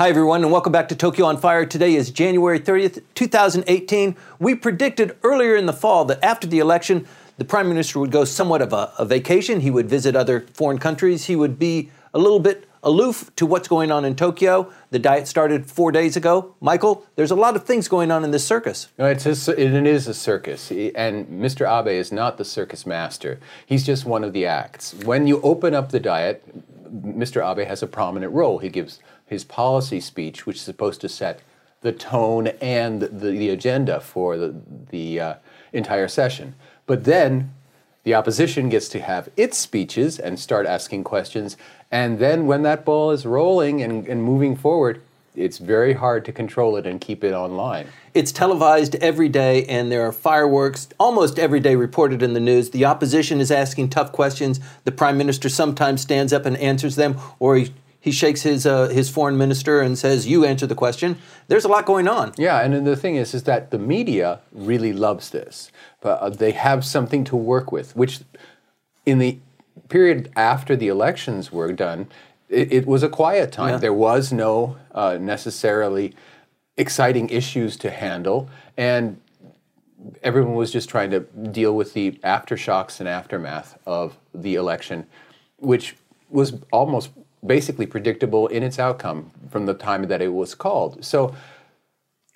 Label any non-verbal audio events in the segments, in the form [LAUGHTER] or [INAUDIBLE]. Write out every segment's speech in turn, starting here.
Hi, everyone, and welcome back to Tokyo on Fire. Today is January 30th, 2018. We predicted earlier in the fall that after the election, the Prime Minister would go somewhat of a, a, vacation. He would visit other foreign countries. He would be a little bit aloof to what's going on in Tokyo. The diet started four days ago. Michael, there's a lot of things going on in this circus. It's a, it is a circus, and Mr. Abe is not the circus master. He's just one of the acts. When you open up the diet, Mr. Abe has a prominent role. He gives his policy speech, which is supposed to set the tone and the, the agenda for the, the uh, entire session. But then the opposition gets to have its speeches and start asking questions. And then when that ball is rolling and, and moving forward, it's very hard to control it and keep it online. It's televised every day, and there are fireworks almost every day reported in the news. The opposition is asking tough questions. The prime minister sometimes stands up and answers them, or he he shakes his uh, his foreign minister and says, "You answer the question." There's a lot going on. Yeah, and the thing is, is that the media really loves this, but uh, they have something to work with. Which, in the period after the elections were done, it, it was a quiet time. Yeah. There was no uh, necessarily exciting issues to handle, and everyone was just trying to deal with the aftershocks and aftermath of the election, which was almost basically predictable in its outcome from the time that it was called. So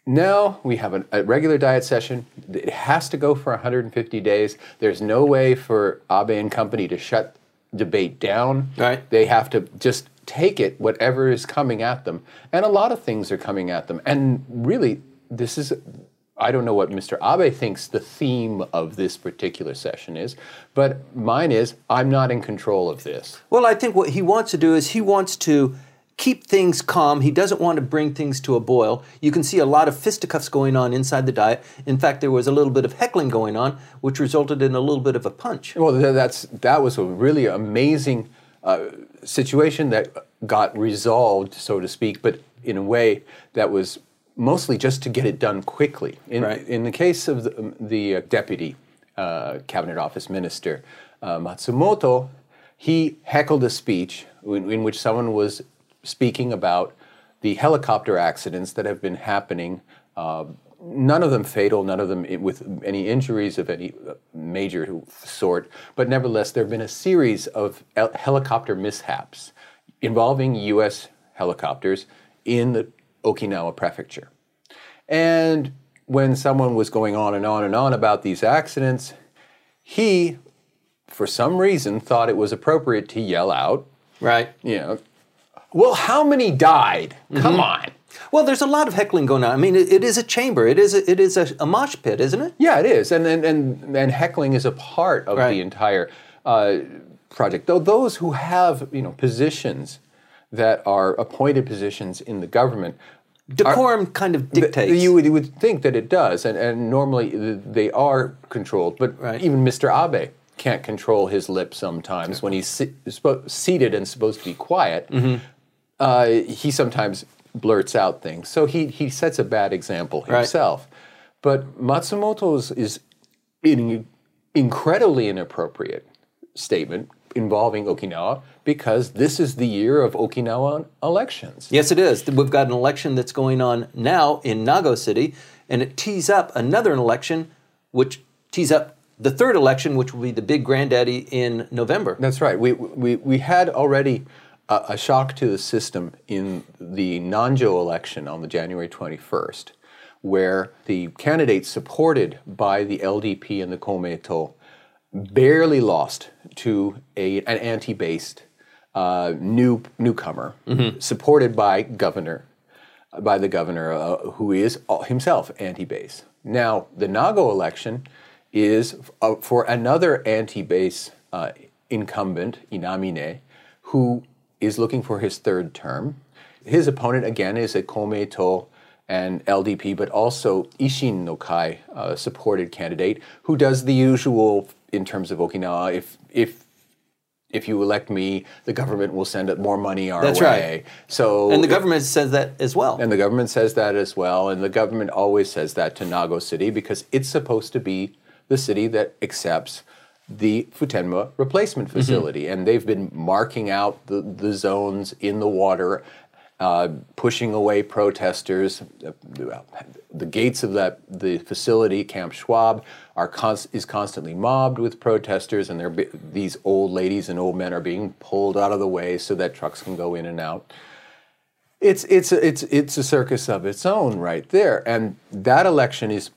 now we have an, a regular diet session. It has to go for 150 days. There's no way for Abe and company to shut debate down. Right. They have to just take it, whatever is coming at them. And a lot of things are coming at them. And really, this is I don't know what Mr. Abe thinks the theme of this particular session is, but mine is I'm not in control of this. Well, I think what he wants to do is he wants to keep things calm. He doesn't want to bring things to a boil. You can see a lot of fisticuffs going on inside the diet. In fact, there was a little bit of heckling going on, which resulted in a little bit of a punch. Well, that's that was a really amazing uh, situation that got resolved, so to speak, but in a way that was mostly just to get it done quickly. In, right. in the case of the, the uh, deputy uh, cabinet office minister, uh, Matsumoto, he heckled a speech in, in, which someone was speaking about the helicopter accidents that have been happening. Uh, none of them fatal, none of them with any injuries of any uh, major sort, but nevertheless, there have been a series of helicopter mishaps involving U.S. helicopters in the Okinawa Prefecture. And when someone was going on and on and on about these accidents, he, for some reason, thought it was appropriate to yell out, Right. You know, well, how many died? Mm-hmm. Come on. Well, there's a lot of heckling going on. I mean, it, it is a chamber. It is a, it is a, a, mosh pit, isn't it? Yeah, it is. And and and, and heckling is a part of right. the entire uh, project. Though those who have you know positions that are appointed positions in the government Decorum are, kind of dictates. You would, you would, think that it does, and, and normally they are controlled. But right. even Mr. Abe can't control his lips sometimes when he's si- seated and supposed to be quiet. Mm-hmm. Uh, he sometimes blurts out things. So he, he sets a bad example himself. Right. But Matsumoto's is an incredibly inappropriate statement involving Okinawa because this is the year of Okinawan elections. Yes, it is. We've got an election that's going on now in Nago City, and it tees up another election, which tees up the third election, which will be the big granddaddy in November. That's right. We, we, we had already a, a shock to the system in the Nanjo election on the January 21st, where the candidates supported by the LDP and the Komeito barely lost to a, an anti-based uh, new newcomer, mm-hmm. supported by governor, by the governor uh, who is himself anti-base. Now, the Nago election is uh, for another anti-base uh, incumbent, Inamine, who is looking for his third term. His opponent again is a Komeito and LDP, but also Ishin no Kai uh, supported candidate who does the usual in terms of Okinawa. If if if you elect me, the government will send more money our That's way. Right. So and the government says that as well. And the government says that as well. And the government always says that to Nago City because it's supposed to be the city that accepts the Futenma replacement mm-hmm. facility. And they've been marking out the, the zones in the water, uh, pushing away protesters. The gates of that the facility, Camp Schwab, are const- is constantly mobbed with protesters, and these old ladies and old men are being pulled out of the way so that trucks can go in and out. It's it's it's it's a circus of its own right there, and that election is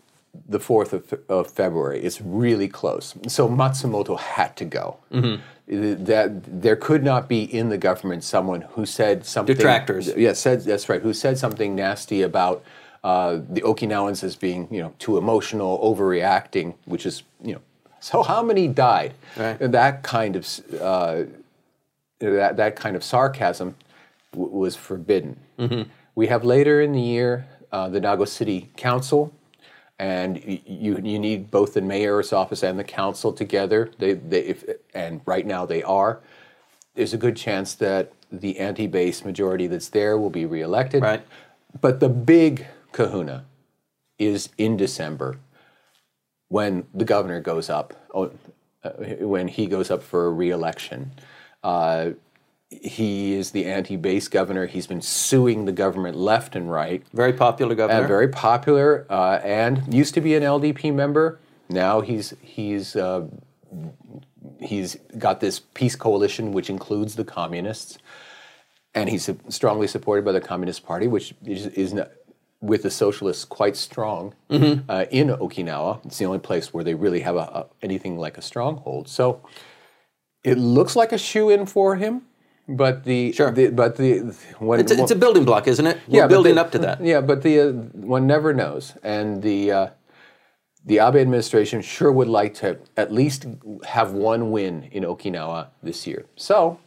the fourth of, of February. It's really close. So Matsumoto had to go. That there could not be in the government someone who said something. Detractors. Yeah, said that's right. Who said something nasty about uh, the Okinawans as being you know too emotional, overreacting, which is you know. So how many died? Right. And that kind of uh, that, that kind of sarcasm w- was forbidden. We have later in the year uh, the Nago City Council, and you, you need both the mayor's office and the council together. They, they, if, and right now they are. There's a good chance that the anti-base majority that's there will be reelected. Right. But the big kahuna is in December when the governor goes up, oh, uh, when he goes up for reelection. Uh, he is the anti-base governor. He's been suing the government left and right. Very popular governor. Uh, very popular, uh, and used to be an LDP member. Now he's he's uh, he's got this peace coalition, which includes the communists, and he's strongly supported by the Communist Party, which is, is not, with the socialists quite strong uh, in Okinawa. It's the only place where they really have a, a, anything like a stronghold. So it looks like a shoe in for him. But the, Sure. the but the when it's, a, it's a building block, isn't it? We're but building the- up to that. Yeah, but the uh, one never knows, and the uh, the Abe administration sure would like to at least have one win in Okinawa this year. So,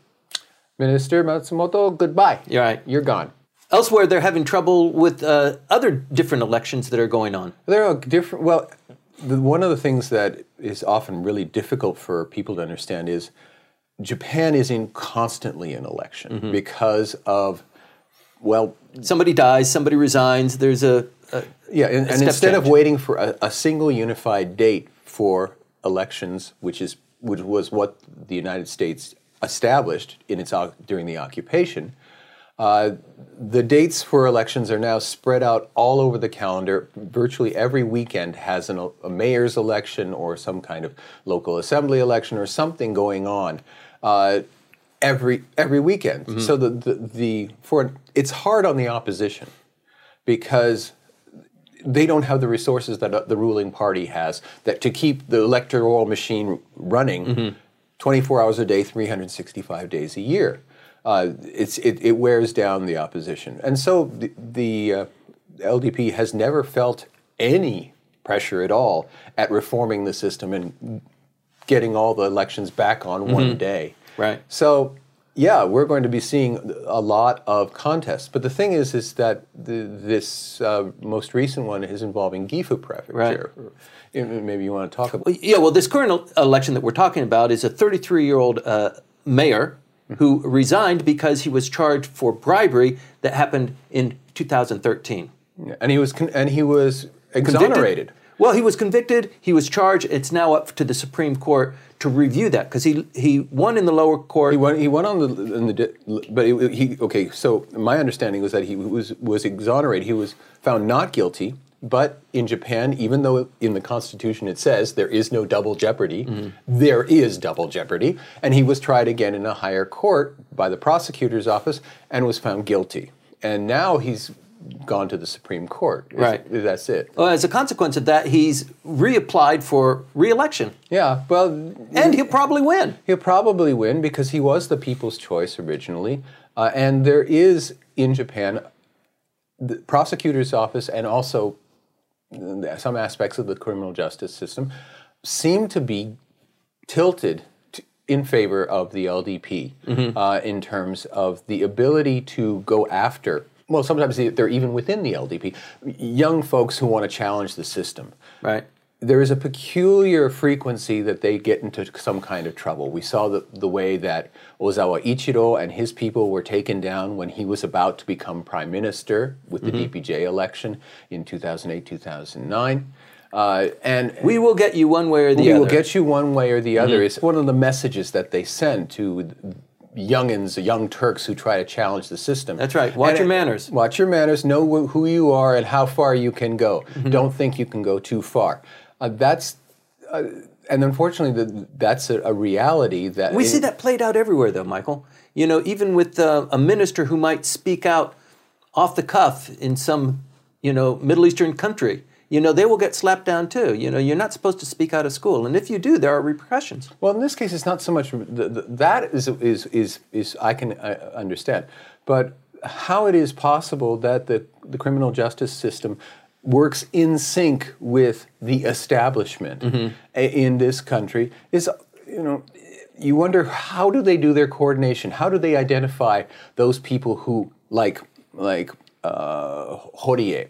Minister Matsumoto, goodbye. You're right. You're gone. Elsewhere, they're having trouble with uh, other different elections that are going on. There are different. Well, the, one of the things that is often really difficult for people to understand is Japan is in constantly an election Mm-hmm. because of well Somebody dies, somebody resigns. There's a, a Yeah, and, and step instead of waiting for a, a single unified date for elections, which is which was what the United States established in its during the occupation, uh, the dates for elections are now spread out all over the calendar. Virtually every weekend has an, a mayor's election or some kind of local assembly election or something going on. Uh, every every weekend. So the, the the for it's hard on the opposition because they don't have the resources that uh, the ruling party has that to keep the electoral machine running 24 hours a day 365 days a year. Uh, it's, it, it wears down the opposition. And so the, the uh, ldp has never felt any pressure at all at reforming the system and getting all the elections back on one day Right. so, yeah, we're going to be seeing a lot of contests. But the thing is, is that the, this uh, most recent one is involving Gifu Prefecture. Uh, Maybe you want to talk about. Yeah, well, this current election that we're talking about is a 33 year old uh, mayor who resigned because he was charged for bribery that happened in 2013. And he was con- and he was Convicted? Well, he was convicted. He was charged. It's now up to the Supreme Court to review that because he he won in the lower court. He went. He went on the, in the but he, he. Okay, so my understanding was that he was was exonerated. He was found not guilty. But in Japan, even though in the Constitution it says there is no double jeopardy, mm-hmm. there is double jeopardy, and he was tried again in a higher court by the prosecutor's office and was found guilty. And now he's gone to the Supreme Court. Is- Right. That's it. well, as a consequence of that, he's reapplied for reelection, Yeah. Well, and he'll probably win. He'll probably win because he was the people's choice originally. Uh, and there is in Japan, the prosecutor's office and also some aspects of the criminal justice system seem to be tilted in favor of the LDP uh, in terms of the ability to go after. Well, sometimes they- they're even within the LDP, young folks who want to challenge the system Right. there is a peculiar frequency that they get into some kind of trouble. We saw the, the way that Ozawa Ichiro and his people were taken down when he was about to become prime minister with the DPJ election in 2008 2009. Uh, and we will get you one way or the we other. We will get you one way or the other. It's one of the messages that they send to youngins, young Turks who try to challenge the system. That's right. Watch And your it- manners. Watch your manners. Know wh- who you are and how far you can go. Mm-hmm. Don't think you can go too far. Uh, that's. Uh, and unfortunately, the, that's a, a reality that We see that played out everywhere, though, Michael. You know, even with uh, a minister who might speak out off the cuff in some, you know, Middle Eastern country, you know, they will get slapped down too. You know, you're not supposed to speak out of school, and if you do, there are repercussions. Well, in this case, it's not so much the, the, that is is is is I can uh, understand, but how it is possible that the the criminal justice system works in sync with the establishment a- in this country is you know you wonder how do they do their coordination? How do they identify those people who like like uh, Horie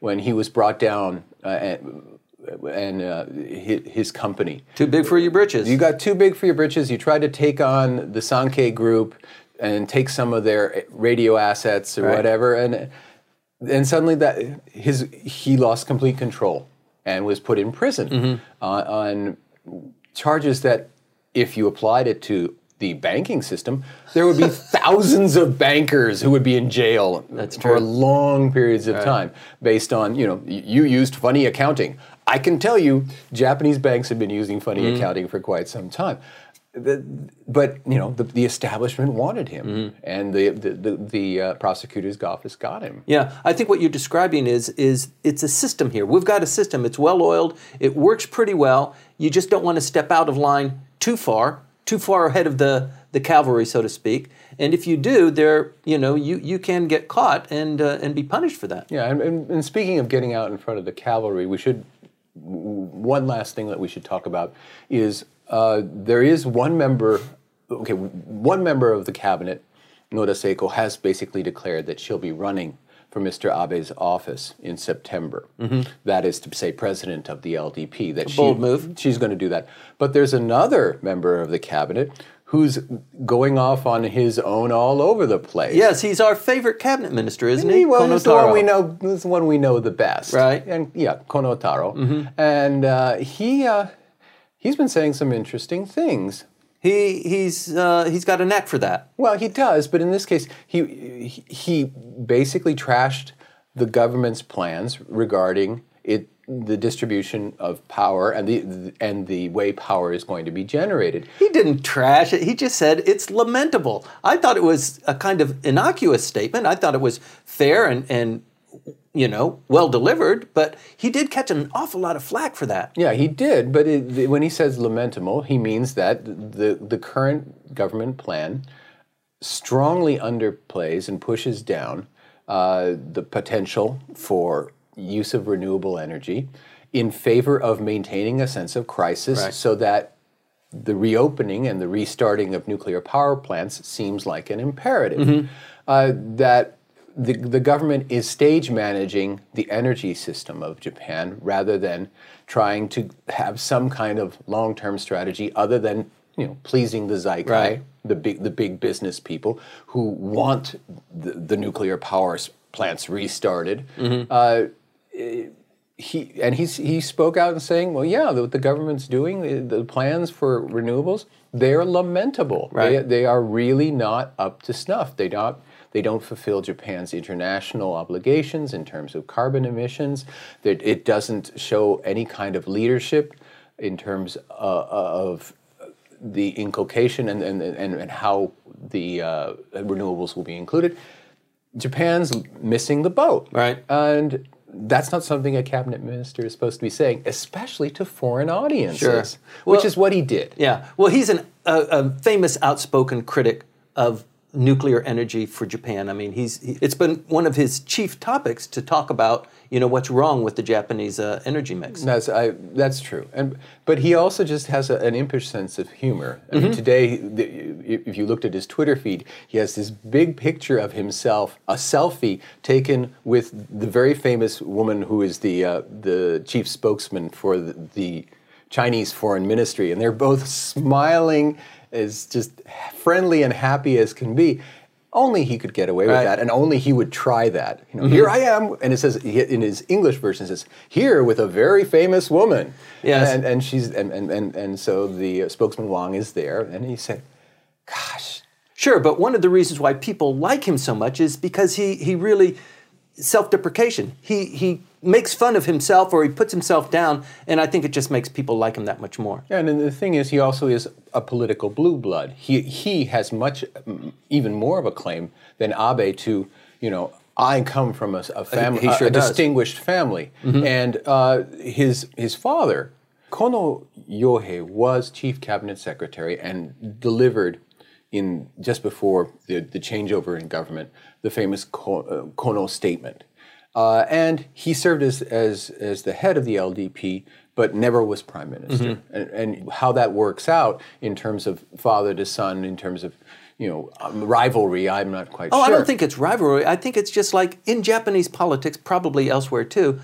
when he was brought down uh, and, and uh, his, his company Too big for your britches. you got too big for your britches. You tried to take on the Sankei group and take some of their radio assets or Right. whatever, and and suddenly that his he lost complete control and was put in prison Mm-hmm. uh, on charges that, if you applied it to the banking system, there would be [LAUGHS] thousands of bankers who would be in jail for long periods of time based on you know you used funny accounting. I can tell you, Japanese banks have been using funny Mm-hmm. accounting for quite some time. The- but you know the, the establishment wanted him, Mm-hmm. and the the, the, the uh, prosecutor's office got him. Yeah, I think what you're describing is is it's a system here. We've got a system. It's well oiled. It works pretty well. You just don't want to step out of line too far, too far ahead of the the cavalry, so to speak. And if you do, there, you know, you you can get caught and uh, and be punished for that. Yeah, and, and, and speaking of getting out in front of the cavalry, we should. One last thing that we should talk about is uh, there is one member. Okay, one member of the cabinet, Noda Seiko, has basically declared that she'll be running for Mr. Abe's office in September. That is to say, president of the LDP. That she, bold move. She's going to do that. But there's another member of the cabinet who's going off on his own all over the place. Yes, he's our favorite cabinet minister, isn't he? He well, he's the one we know. This the one we know the best, Right. And yeah, Konotaro, and uh, he uh, he's been saying some interesting things. He he's uh, he's got a knack for that. Well, he does, but in this case, he he- he basically trashed the government's plans regarding it the distribution of power and the and the way power is going to be generated. He didn't trash it. He just said it's lamentable. I thought it was a kind of innocuous statement. I thought it was fair and, and you know, well delivered, but he did catch an awful lot of flack for that. Yeah, he did. But it, when he says lamentable, he means that the the current government plan strongly underplays and pushes down uh, the potential for use of renewable energy in favor of maintaining a sense of crisis, Right. so that the reopening and the restarting of nuclear power plants seems like an imperative. Uh, that the, the government is stage managing the energy system of Japan rather than trying to have some kind of long term strategy other than you know pleasing the Zaikai, Right. the big the big business people who want the, the nuclear power plants restarted. Uh, he and he's, he spoke out and saying, "Well, yeah, what the government's doing, the, the plans for renewables, they're lamentable. They, Right. they are really not up to snuff. They not they don't fulfill Japan's international obligations in terms of carbon emissions. That it doesn't show any kind of leadership in terms uh, of the inculcation and and, and, and how the uh, renewables will be included." Japan's missing the boat. Right. And that's not something a cabinet minister is supposed to be saying, especially to foreign audiences, Sure. which Well- is what he did. Yeah. Well, he's an, a, a famous outspoken critic of nuclear energy for Japan. I mean, he's he, it's been one of his chief topics to talk about, you know, what's wrong with the Japanese uh, energy mix. That's I, that's true, and but he also just has a, an impish sense of humor. I mean, today, the, if you looked at his Twitter feed, he has this big picture of himself, a selfie taken with the very famous woman who is the uh, the chief spokesman for the, the Chinese Foreign Ministry, and they're both smiling as just friendly and happy as can be. only he could get away Right. with that, and only he would try that. You know, mm-hmm. here I am, and it says in his English version it says here with a very famous woman. Yes. and and she's and and and, and so the spokesman Wang is there, and he said, "Gosh, Sure, but one of the reasons why people like him so much is because he, he really self-deprecation. He he makes fun of himself or he puts himself down, and I think it just makes people like him that much more. Yeah, and then the thing is, he also is a political blue blood. He he has much, mm, even more of a claim than Abe to, you know, I come from a, a family, sure a, does. distinguished family, and uh, his his father, Kono Yohei, was chief cabinet secretary and delivered. In just before the, the changeover in government, the famous uh, Kono statement, uh, and he served as, as, as the head of the LDP, but never was prime minister. Mm-hmm. And, and how that works out in terms of father to son, in terms of you know um, rivalry, I'm not quite sure. Oh, sure. I don't think it's rivalry. I think it's just like in Japanese politics, probably elsewhere too.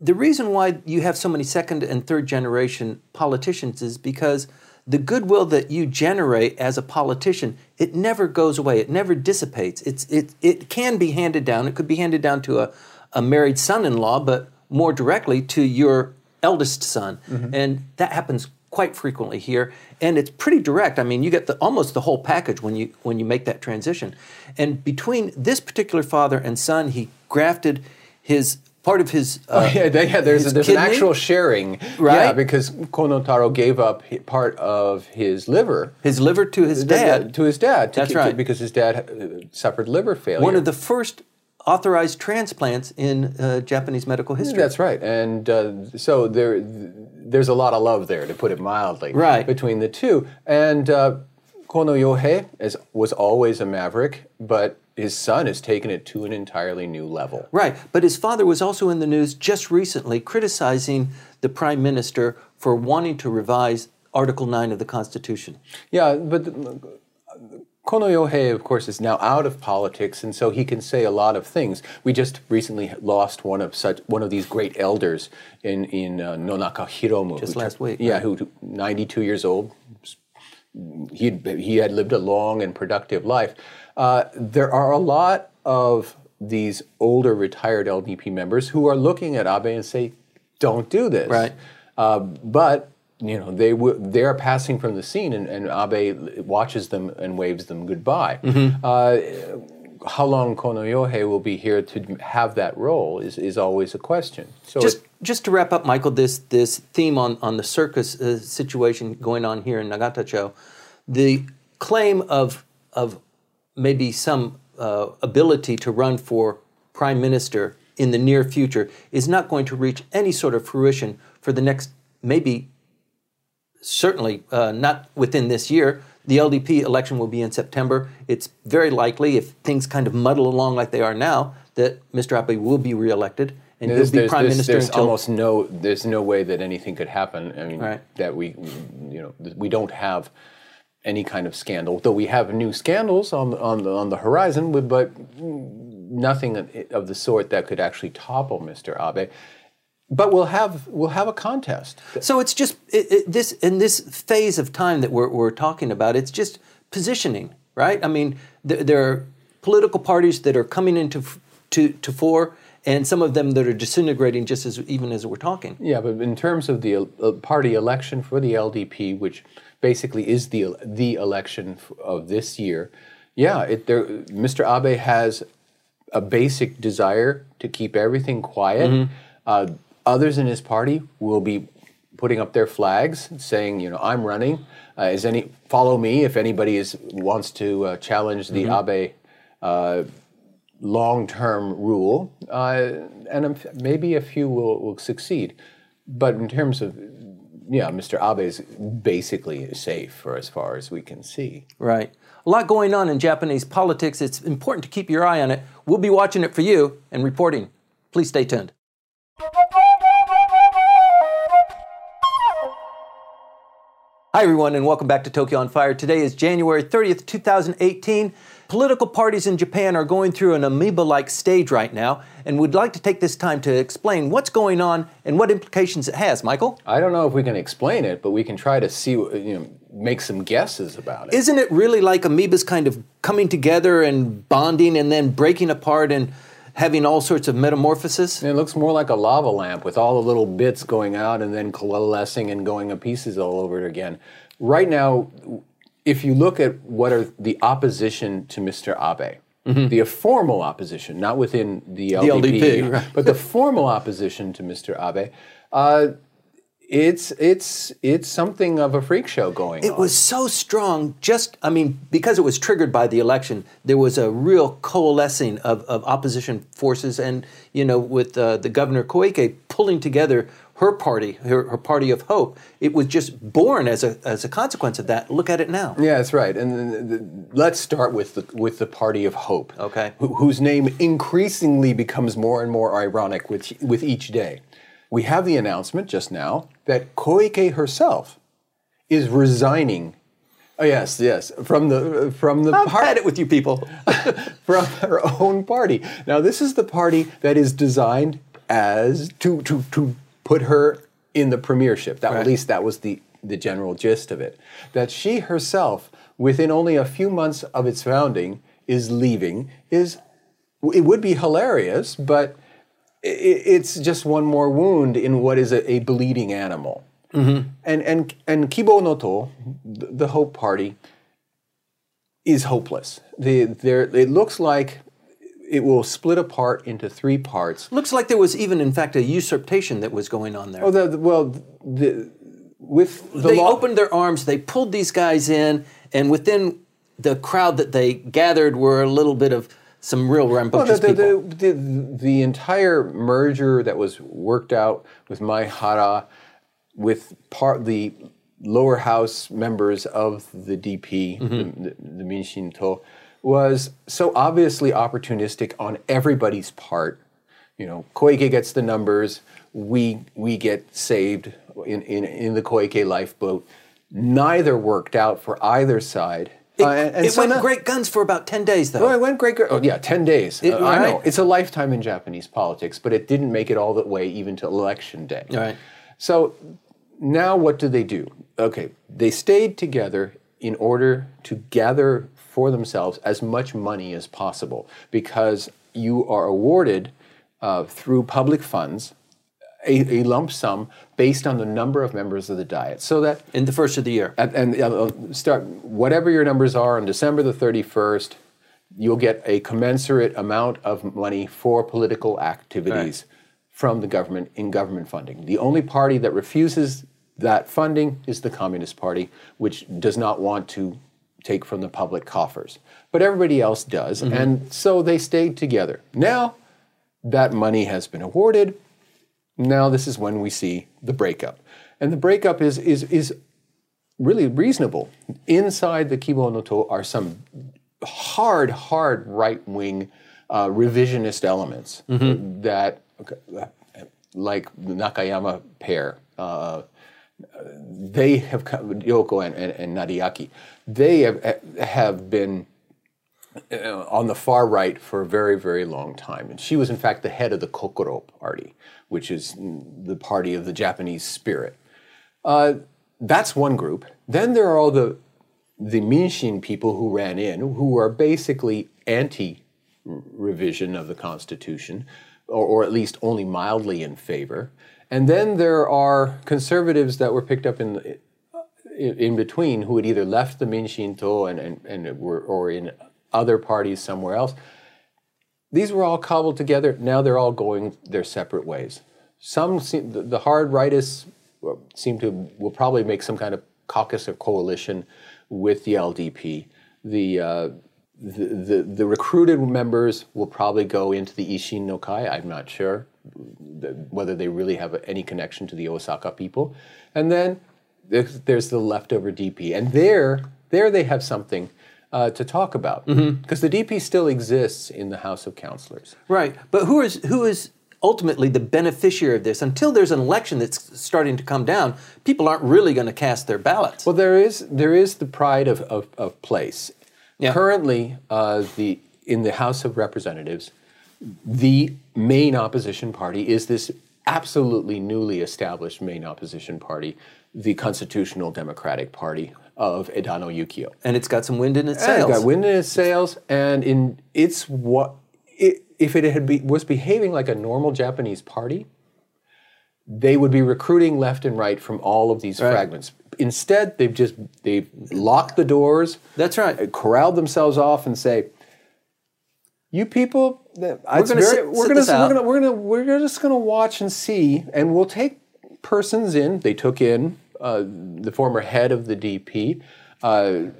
The reason why you have so many second and third generation politicians is because the goodwill that you generate as a politician, it never goes away. It never dissipates. It's, it, it can be handed down. It could be handed down to a, a married son-in-law, but more directly to your eldest son. Mm-hmm. And that happens quite frequently here. And it's pretty direct. I mean, you get the, almost the whole package when you, when you make that transition. And between this particular father and son, he grafted his part of his uh, [LAUGHS] Oh, yeah, they, yeah, there's, his there's an actual sharing, Yeah, Right? because Konotaro gave up part of his liver his liver to his dad. to his dad. to That's right. because his dad uh, suffered liver failure. One of the first authorized transplants in uh, Japanese medical history. That's right, and uh, so there, there's a lot of love there, to put it mildly, Right. between the two. And uh, Kono Yohei is, was always a maverick, but his son has taken it to an entirely new level. Right, but his father was also in the news just recently criticizing the prime minister for wanting to revise Article 9 of the Constitution. Yeah, but Kono Yohei, of course, is now out of politics, and so he can say a lot of things. We just recently lost one of such one of these great elders in in uh, Nonaka Hiromu. Just last week, Yeah, right. who 92 years old. He he had lived a long and productive life. Uh, there are a lot of these older retired LDP members who are looking at Abe and say, "Don't do this." Right. Uh, but you know they w- they are passing from the scene, and, and Abe watches them and waves them goodbye. Mm-hmm. Uh, how long Kono Yohei will be here to have that role is, is always a question. So Just, just to wrap up, Michael, this, this theme on, on the circus uh, situation going on here in Nagatacho, the claim of, of maybe some uh, ability to run for prime minister in the near future is not going to reach any sort of fruition for the next maybe certainly uh, not within this year. The LDP election will be in September. It's very likely, if things kind of muddle along like they are now, that Mr. Abe will be reelected and there's, he'll be prime there's- minister there's until. almost no there's no way that anything could happen. I mean Right. that we you know we don't have any kind of scandal. Though we have new scandals on on the, on the horizon, but- nothing of the sort that could actually topple Mr. Abe. But we'll have we'll have a contest. So it's just it, it, this in this phase of time that we're, we're talking about. It's just positioning, right? I mean, there, there are political parties that are coming into f- to to fore, and some of them that are disintegrating just as even as we're talking. Yeah, but in terms of the uh, party election for the LDP, which basically is the the election of this year, yeah, it, there, Mr. Abe has a basic desire to keep everything quiet. Uh, others in his party will be putting up their flags, saying, you know, I'm running. Uh, is any follow me if anybody is wants to uh, challenge the Abe uh, long-term rule, uh, and maybe a few will, will succeed. But in terms of, yeah, Mr. Abe is basically safe for as far as we can see. Right. A lot going on in Japanese politics. It's important to keep your eye on it. We'll be watching it for you and reporting. Please stay tuned. Hi, everyone, and welcome back to Tokyo on Fire. Today is January 30th, 2018. Political parties in Japan are going through an amoeba like stage right now, and we'd like to take this time to explain what's going on and what implications it has. Michael? I don't know if we can explain it, but we can try to see, you know, make some guesses about it. Isn't it really like amoebas kind of coming together and bonding and then breaking apart and having all sorts of metamorphosis? It looks more like a lava lamp with all the little bits going out and then coalescing and going to pieces all over again. Right now, if you look at what are the opposition to Mr. Abe, mm-hmm. the formal opposition, not within the LDP, the LDP right. but the formal opposition to Mr. Abe, uh, it's it's it's something of a freak show going it on. It was so strong just i mean because it was triggered by the election there was a real coalescing of, of opposition forces and you know with uh, the governor koike pulling together her party her, her, party of hope it was just born as a, as a consequence of that. Look at it now. Yeah that's right. And the, the, let's start with the with the party of hope okay. whose name increasingly becomes more and more ironic with with each day. We have the announcement just now that Koike herself is resigning. Oh yes, yes, from the from the I've had it with you people. [LAUGHS] From her own party. Now this is the party that is designed as to to to put her in the premiership. That right. at least that was the the general gist of it. That she herself, within only a few months of its founding, is leaving is it would be hilarious, but it's just one more wound in what is a, a bleeding animal. Mm-hmm. And and and Kibo no To, the Hope Party, is hopeless. The, there, it looks like it will split apart into three parts. Looks like there was even, in fact, a usurpation that was going on there. Oh, the, the, well, the, with the they law- opened their arms, they pulled these guys in, and within the crowd that they gathered were a little bit of some real rambunctious well, the. The, the, the, entire merger that was worked out with Maehara, with part the lower house members of the DP, mm-hmm. the, the, Minshinto, was so obviously opportunistic on everybody's part. You know, Koike gets the numbers, we we get saved in, in, in the Koike lifeboat. Neither worked out for either side it, uh, and, and it so went now, great guns for about 10 days, though. Oh, it went great. Oh, yeah, 10 days. It, uh, right? I know. It's a lifetime in Japanese politics, but it didn't make it all the way even to election day. All right. So now what do they do? Okay, they stayed together in order to gather for themselves as much money as possible because you are awarded uh, through public funds a, a, lump sum based on the number of members of the diet. So that in the first of the year, and, and uh, start whatever your numbers are on December the thirty first, you'll get a commensurate amount of money for political activities right. from the government in government funding. The only party that refuses that funding is the Communist Party, which does not want to take from the public coffers. But everybody else does, mm-hmm. and so they stayed together. Now that money has been awarded now this is when we see the breakup. And the breakup is, is, is really reasonable. Inside the Kibo no To are some hard, hard right wing uh, revisionist elements mm-hmm. that, like the Nakayama pair, uh, they have, Kyoko and, and, and Nariaki, they have, have been uh, on the far right for a very, very long time. And she was, in fact, the head of the Kokoro Party, which is the party of the Japanese spirit. Uh, that's one group. Then there are all the the Minshin people who ran in, who are basically anti revision of the Constitution, or, or, at least only mildly in favor. And then there are conservatives that were picked up in in, between, who had either left the Minshinto and, and, and were or in other parties somewhere else. These were all cobbled together. Now they're all going their separate ways. Some seem, the, the hard rightists seem to will probably make some kind of caucus or coalition with the LDP. The, uh, the, the, the recruited members will probably go into the Ishin no Kai. I'm not sure whether they really have any connection to the Osaka people. And then there's, there's the leftover DP, and there there they have something uh, to talk about because mm-hmm. the DP still exists in the House of Councillors. Right, but who is who is ultimately the beneficiary of this? Until there's an election that's starting to come down, people aren't really going to cast their ballots. Well, there is there is the pride of of, of place. Yeah. Currently, uh, the in the House of Representatives, the main opposition party is this absolutely newly established main opposition party, the Constitutional Democratic Party, of Edano Yukio. And it's got some wind in its And sails. It's got wind in its sails, and in it's what it, if it had be, was behaving like a normal Japanese party, they would be recruiting left and right from all of these fragments. Instead, they've just they've locked the doors, That's right. corralled themselves off, and say, "You people, we're gonna sit- we're sit gonna this we're out." gonna we're just gonna watch and see, and we'll take persons in." They took in uh, the former head of the DP, uh,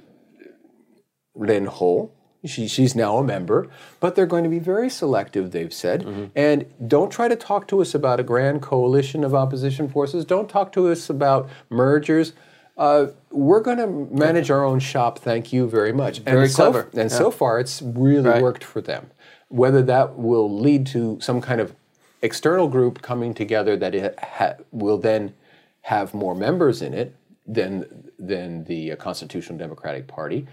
Ren Ho. She, she's now a member, but they're going to be very selective, they've said. Mm-hmm. And don't try to talk to us about a grand coalition of opposition forces. Don't talk to us about mergers. Uh, we're going to manage our own shop, thank you very much. Very and so, clever. And so far, it's really Right. worked for them. Whether that will lead to some kind of external group coming together that it ha- will then have more members in it than than the uh, Constitutional Democratic Party,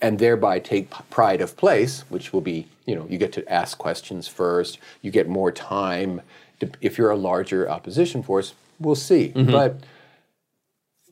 and thereby take p- pride of place, which will be you know you get to ask questions first, you get more time. to- If you're a larger opposition force, we'll see. But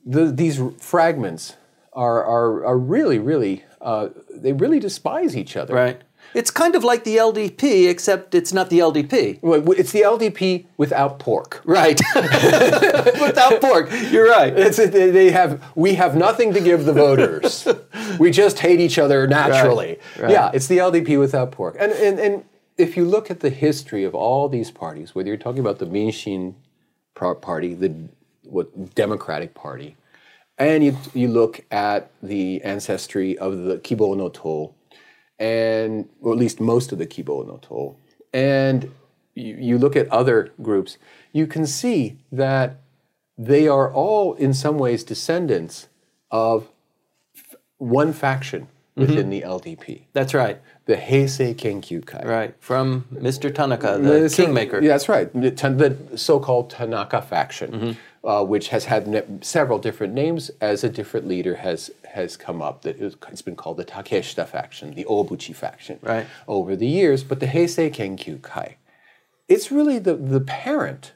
the, these fragments are are, are really really uh, they really despise each other. Right. It's kind of like the LDP, except it's not the LDP. Well, It's the LDP without pork. Right. [LAUGHS] Without pork. You're right. It's, they have we have nothing to give the voters. [LAUGHS] we just hate each other naturally. right. Yeah, it's the LDP without pork. And, and and if you look at the history of all these parties, whether you're talking about the Minshin Party, the what Democratic Party, and you you look at the ancestry of the Kibo no To, and or at least most of the Kibo no To, and you, you look at other groups, you can see that they are all in some ways descendants of f- one faction mm-hmm. within the LDP, That's right. The Heisei Kenkyukai. Right. From Mr. Tanaka, the So- kingmaker. Yeah, that's right. The, so-called Tanaka faction, uh, which has had ne- several different names as a different leader has has come up. That it's been called the Takeshita faction, the Obuchi faction, Right. over the years. But the Heisei Kenkyukai, it's really the the parent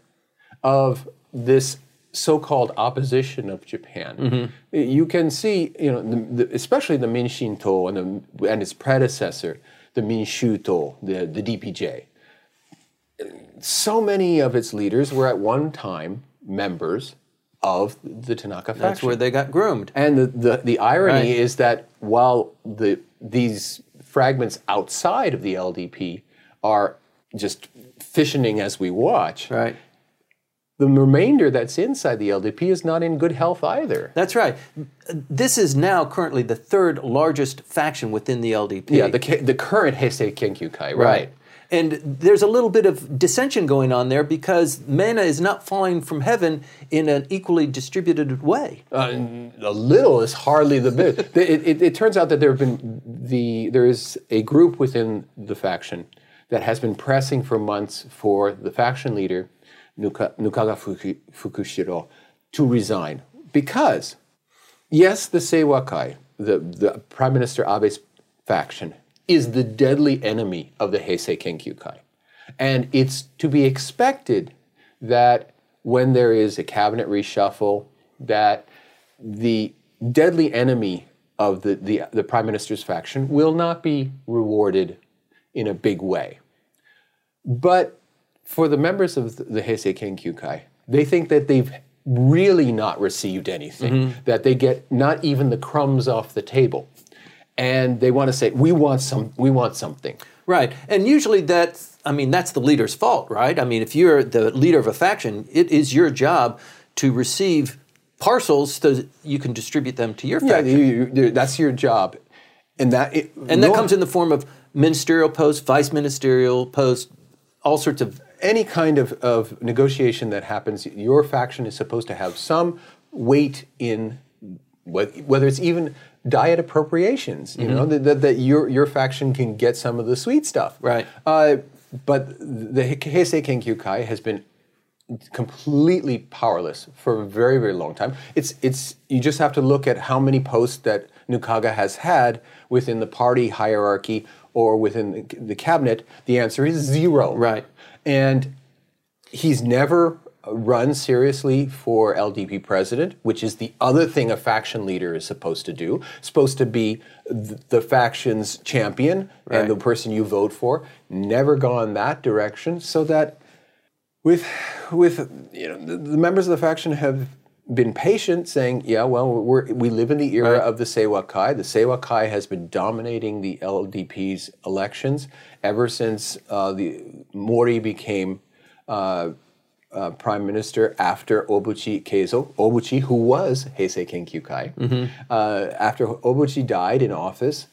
of this so-called opposition of Japan. Mm-hmm. You can see, you know, the, the, especially the Minshinto and, the, and its predecessor, the Minshuto, the, the DPJ. So many of its leaders were at one time members of the Tanaka faction. That's where they got groomed. And the, the, the irony Right. is that while the, these fragments outside of the LDP are just fissioning as we watch, Right. The remainder that's inside the LDP is not in good health either. That's right. This is now currently the third largest faction within the LDP. Yeah, the, the current Heisei Kenkyukai, right. And there's a little bit of dissension going on there because mana is not falling from heaven in an equally distributed way. Uh, a little is hardly the bit. [LAUGHS] it, it, it turns out that there have been the there is a group within the faction that has been pressing for months for the faction leader Nuka, Nukaga Fukushiro to resign because yes, the Seiwakai, the the Prime Minister Abe's faction, is the deadly enemy of the Heisei Kenkyukai, and it's to be expected that when there is a cabinet reshuffle, that the deadly enemy of the, the, the prime minister's faction will not be rewarded in a big way. But for the members of the, Heisei Kenkyukai, they think that they've really not received anything, mm-hmm. that they get not even the crumbs off the table. And they want to say, we want some we want something. Right. And usually that's, I mean, that's the leader's fault, right? I mean, if you're the leader of a faction, it is your job to receive parcels so that you can distribute them to your Yeah, faction. you- you- that's your job. And that it, and that nor- comes in the form of ministerial posts, vice ministerial posts, all sorts of any kind of, of negotiation that happens, your faction is supposed to have some weight in whether it's even diet appropriations. You know that, that, your your faction can get some of the sweet stuff. Right. Uh, but the Heisei Kenkyukai has been completely powerless for a very very long time. It's it's you just have to look at how many posts that Nukaga has had within the party hierarchy or within the, the cabinet. The answer is zero. Right. And he's never run seriously for LDP president, which is the other thing a faction leader is supposed to do. Supposed to be th- the faction's champion Right. and the person you vote for. Never gone that direction, so that with with you know the, the members of the faction have been patient, saying, "Yeah, well, we're, we live in the era Right. of the Seiwa Kai. The Seiwa Kai has been dominating the LDP's elections ever since uh, the Mori became." Uh, uh, prime minister after Obuchi Keizo, Obuchi, who was Heisei Kenkyu Kai. Mm-hmm. Uh, after Obuchi died in office,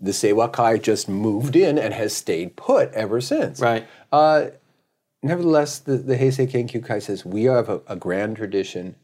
the Seiwa Kai just moved in and has stayed put ever since. Right. Uh, nevertheless, the, the Heisei Kenkyu Kai says, we have a, a grand tradition.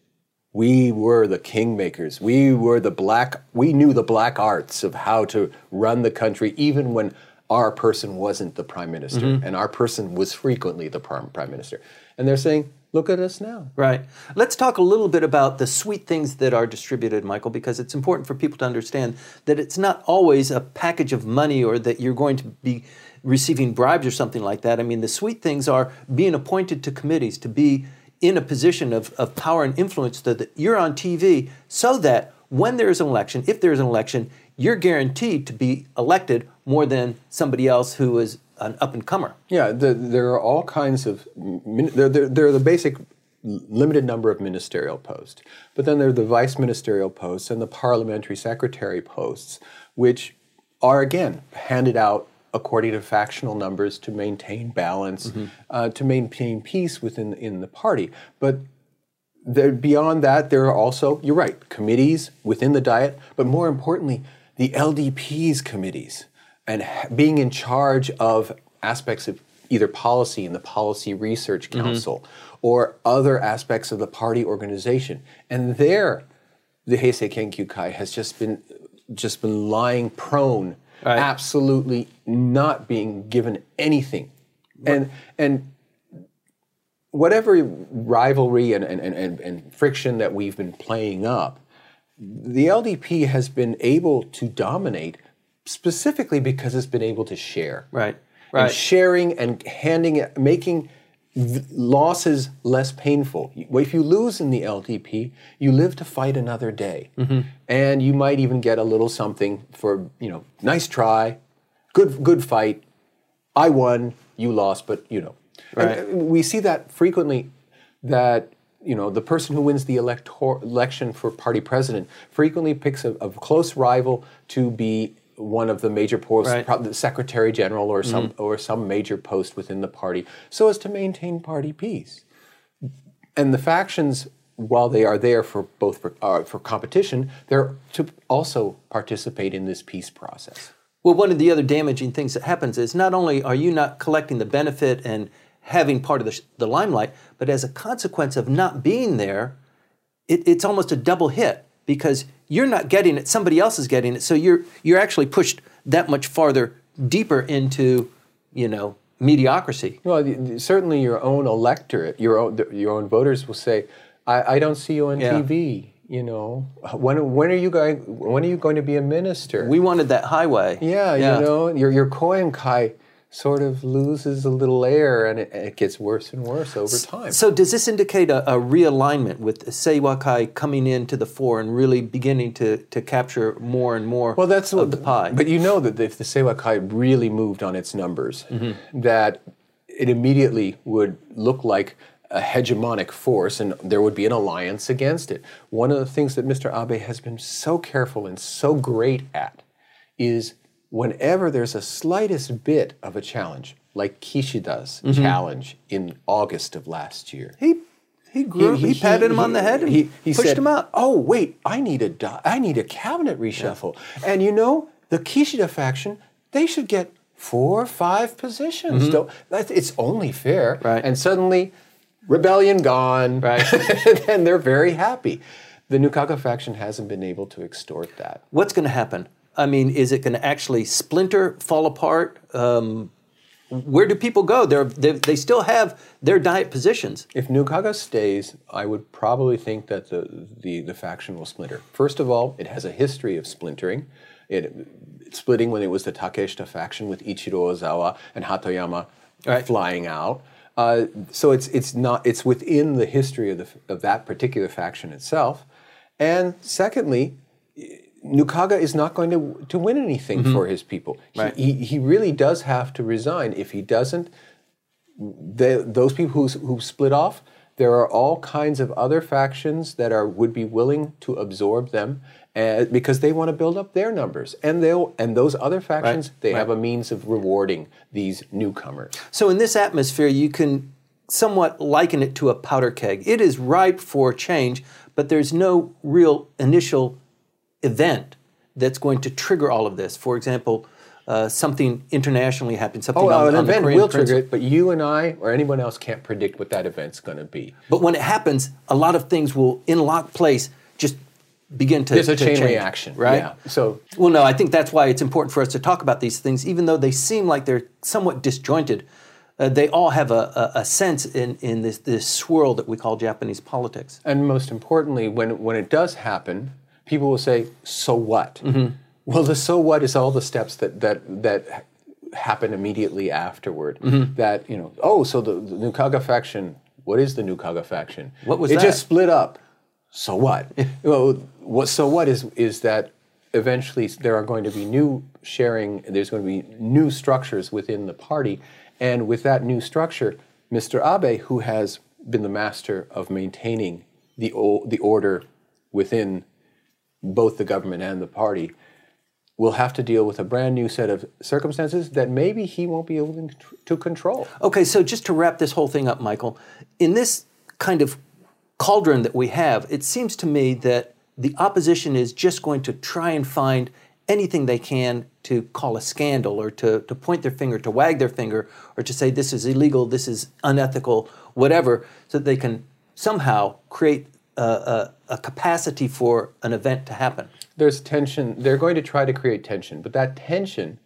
We were the kingmakers. We were the black, we knew the black arts of how to run the country, even when our person wasn't the prime minister. Mm-hmm. And our person was frequently the prime, prime minister. And they're saying, look at us now. Right. Let's talk a little bit about the sweet things that are distributed, Michael, because it's important for people to understand that it's not always a package of money or that you're going to be receiving bribes or something like that. I mean, the sweet things are being appointed to committees, to be in a position of, of power and influence that you're on TV so that when there is an election, if there is an election, you're guaranteed to be elected more than somebody else who is an up and comer. Yeah, the, there are all kinds of, there, there, there are the basic limited number of ministerial posts, but then there are the vice ministerial posts and the parliamentary secretary posts, which are again handed out according to factional numbers to maintain balance, uh, to maintain peace within in the party. But there, beyond that, there are also, you're right, committees within the Diet, but more importantly, the LDP's committees and being in charge of aspects of either policy in the Policy Research Council or other aspects of the party organization. And there, the Heisei Kenkyu Kai has just been just been lying prone, Right. absolutely not being given anything. And and whatever rivalry and, and, and, and friction that we've been playing up, the LDP has been able to dominate specifically because it's been able to share. Right. And Right. sharing and handing making v- losses less painful. If you lose in the LDP, you live to fight another day. Mm-hmm. And you might even get a little something for, you know, nice try, good good fight, I won, you lost, but you know. Right. uh, we see that frequently that you know the person who wins the elector- election for party president frequently picks a, a close rival to be one of the major posts, Right. prob- the secretary general or some or some major post within the party, so as to maintain party peace. And the factions, while they are there for both for, uh, for competition, they're to also participate in this peace process. Well, one of the other damaging things that happens is not only are you not collecting the benefit and having part of the, sh- the limelight, but as a consequence of not being there, it, it's almost a double hit because you're not getting it, somebody else is getting it. So you're you're actually pushed that much farther deeper into, you know, mediocrity. Well, certainly your own electorate, your own your own voters will say, "I, I don't see you on Yeah. TV." You know, when when are you going? When are you going to be a minister? We wanted that highway. yeah, you know, your your Koen Kai sort of loses a little air, and it, it gets worse and worse over time. So does this indicate a, a realignment with the Seiwakai coming into the fore and really beginning to, to capture more and more Well, that's of what the pie? But you know that if the Seiwa Kai really moved on its numbers, Mm-hmm. that it immediately would look like a hegemonic force and there would be an alliance against it. One of the things that Mr. Abe has been so careful and so great at is whenever there's a slightest bit of a challenge, like Kishida's Mm-hmm. challenge in August of last year. he he grew, he, patted him on the head and he, he pushed said, him out. Oh wait, I need a di- I need a cabinet reshuffle. And you know, the Kishida faction, they should get four or five positions. Don't- that's- it's only fair. Mm-hmm. Right. And suddenly, rebellion gone. Right. [LAUGHS] and they're very happy. The Nukaga faction hasn't been able to extort that. What's going to happen? I mean, is it going to actually splinter, fall apart? Um, where do people go? They're, they they still have their diet positions. If Nukaga stays, I would probably think that the, the, the faction will splinter. First of all, it has a history of splintering. It splitting when it was the Takeshita faction with Ichiro Ozawa and Hatoyama Right. flying out. Uh, so it's it's not it's within the history of the of that particular faction itself, and secondly, Nukaga is not going to to win anything for his people. Right. He, he he really does have to resign. If he doesn't, the, those people who who split off, there are all kinds of other factions that are would be willing to absorb them. uh, because they want to build up their numbers, and they'll and those other factions they have a means of rewarding these newcomers. So, in this atmosphere, you can somewhat liken it to a powder keg. It is ripe for change, but there's no real initial event that's going to trigger all of this. For example, uh, something internationally happens, something Oh, on, an on the event will trigger it, but you and I or anyone else can't predict what that event's going to be. But when it happens, a lot of things will, in lock place, just begin to There's a to chain change, reaction, right? Yeah. So Well, no, I think that's why it's important for us to talk about these things, even though they seem like they're somewhat disjointed. Uh, they all have a, a, a sense in, in this, this swirl that we call Japanese politics. And most importantly, when, when it does happen, people will say, so what? Mm-hmm. Well, the so what is all the steps that, that, that happen immediately afterward. Mm-hmm. That, you know, oh, so the, the Nukaga faction, what is the Nukaga faction? What was it that? just split up. So what? [LAUGHS] well, what? So what is, is that eventually there are going to be new sharing, there's going to be new structures within the party. And with that new structure, Mr. Abe, who has been the master of maintaining the, o- the order within both the government and the party, will have to deal with a brand new set of circumstances that maybe he won't be able to- control. Okay, so just to wrap this whole thing up, Michael, in this kind of cauldron that we have, it seems to me that the opposition is just going to try and find anything they can to call a scandal or to, to point their finger, to wag their finger, or to say this is illegal, this is unethical, whatever, so that they can somehow create a, a, capacity for an event to happen. There's tension. They're going to try to create tension, but that tension,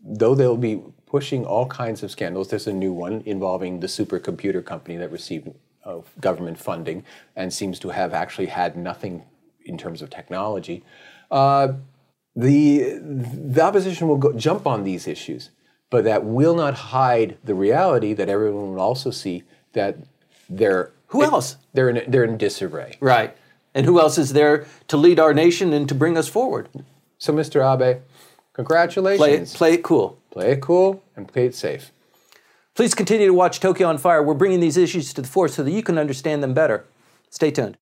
though they'll be pushing all kinds of scandals, there's a new one involving the supercomputer company that received uh, government funding and seems to have actually had nothing in terms of technology. Uh, the the opposition will go, jump on these issues, but that will not hide the reality that everyone will also see that they're Who else? they're in they're in disarray. Right. And who else is there to lead our nation and to bring us forward? So, Mr. Abe, congratulations. Play it, play it cool. Play it cool and play it safe. Please continue to watch Tokyo on Fire. We're bringing these issues to the fore so that you can understand them better. Stay tuned.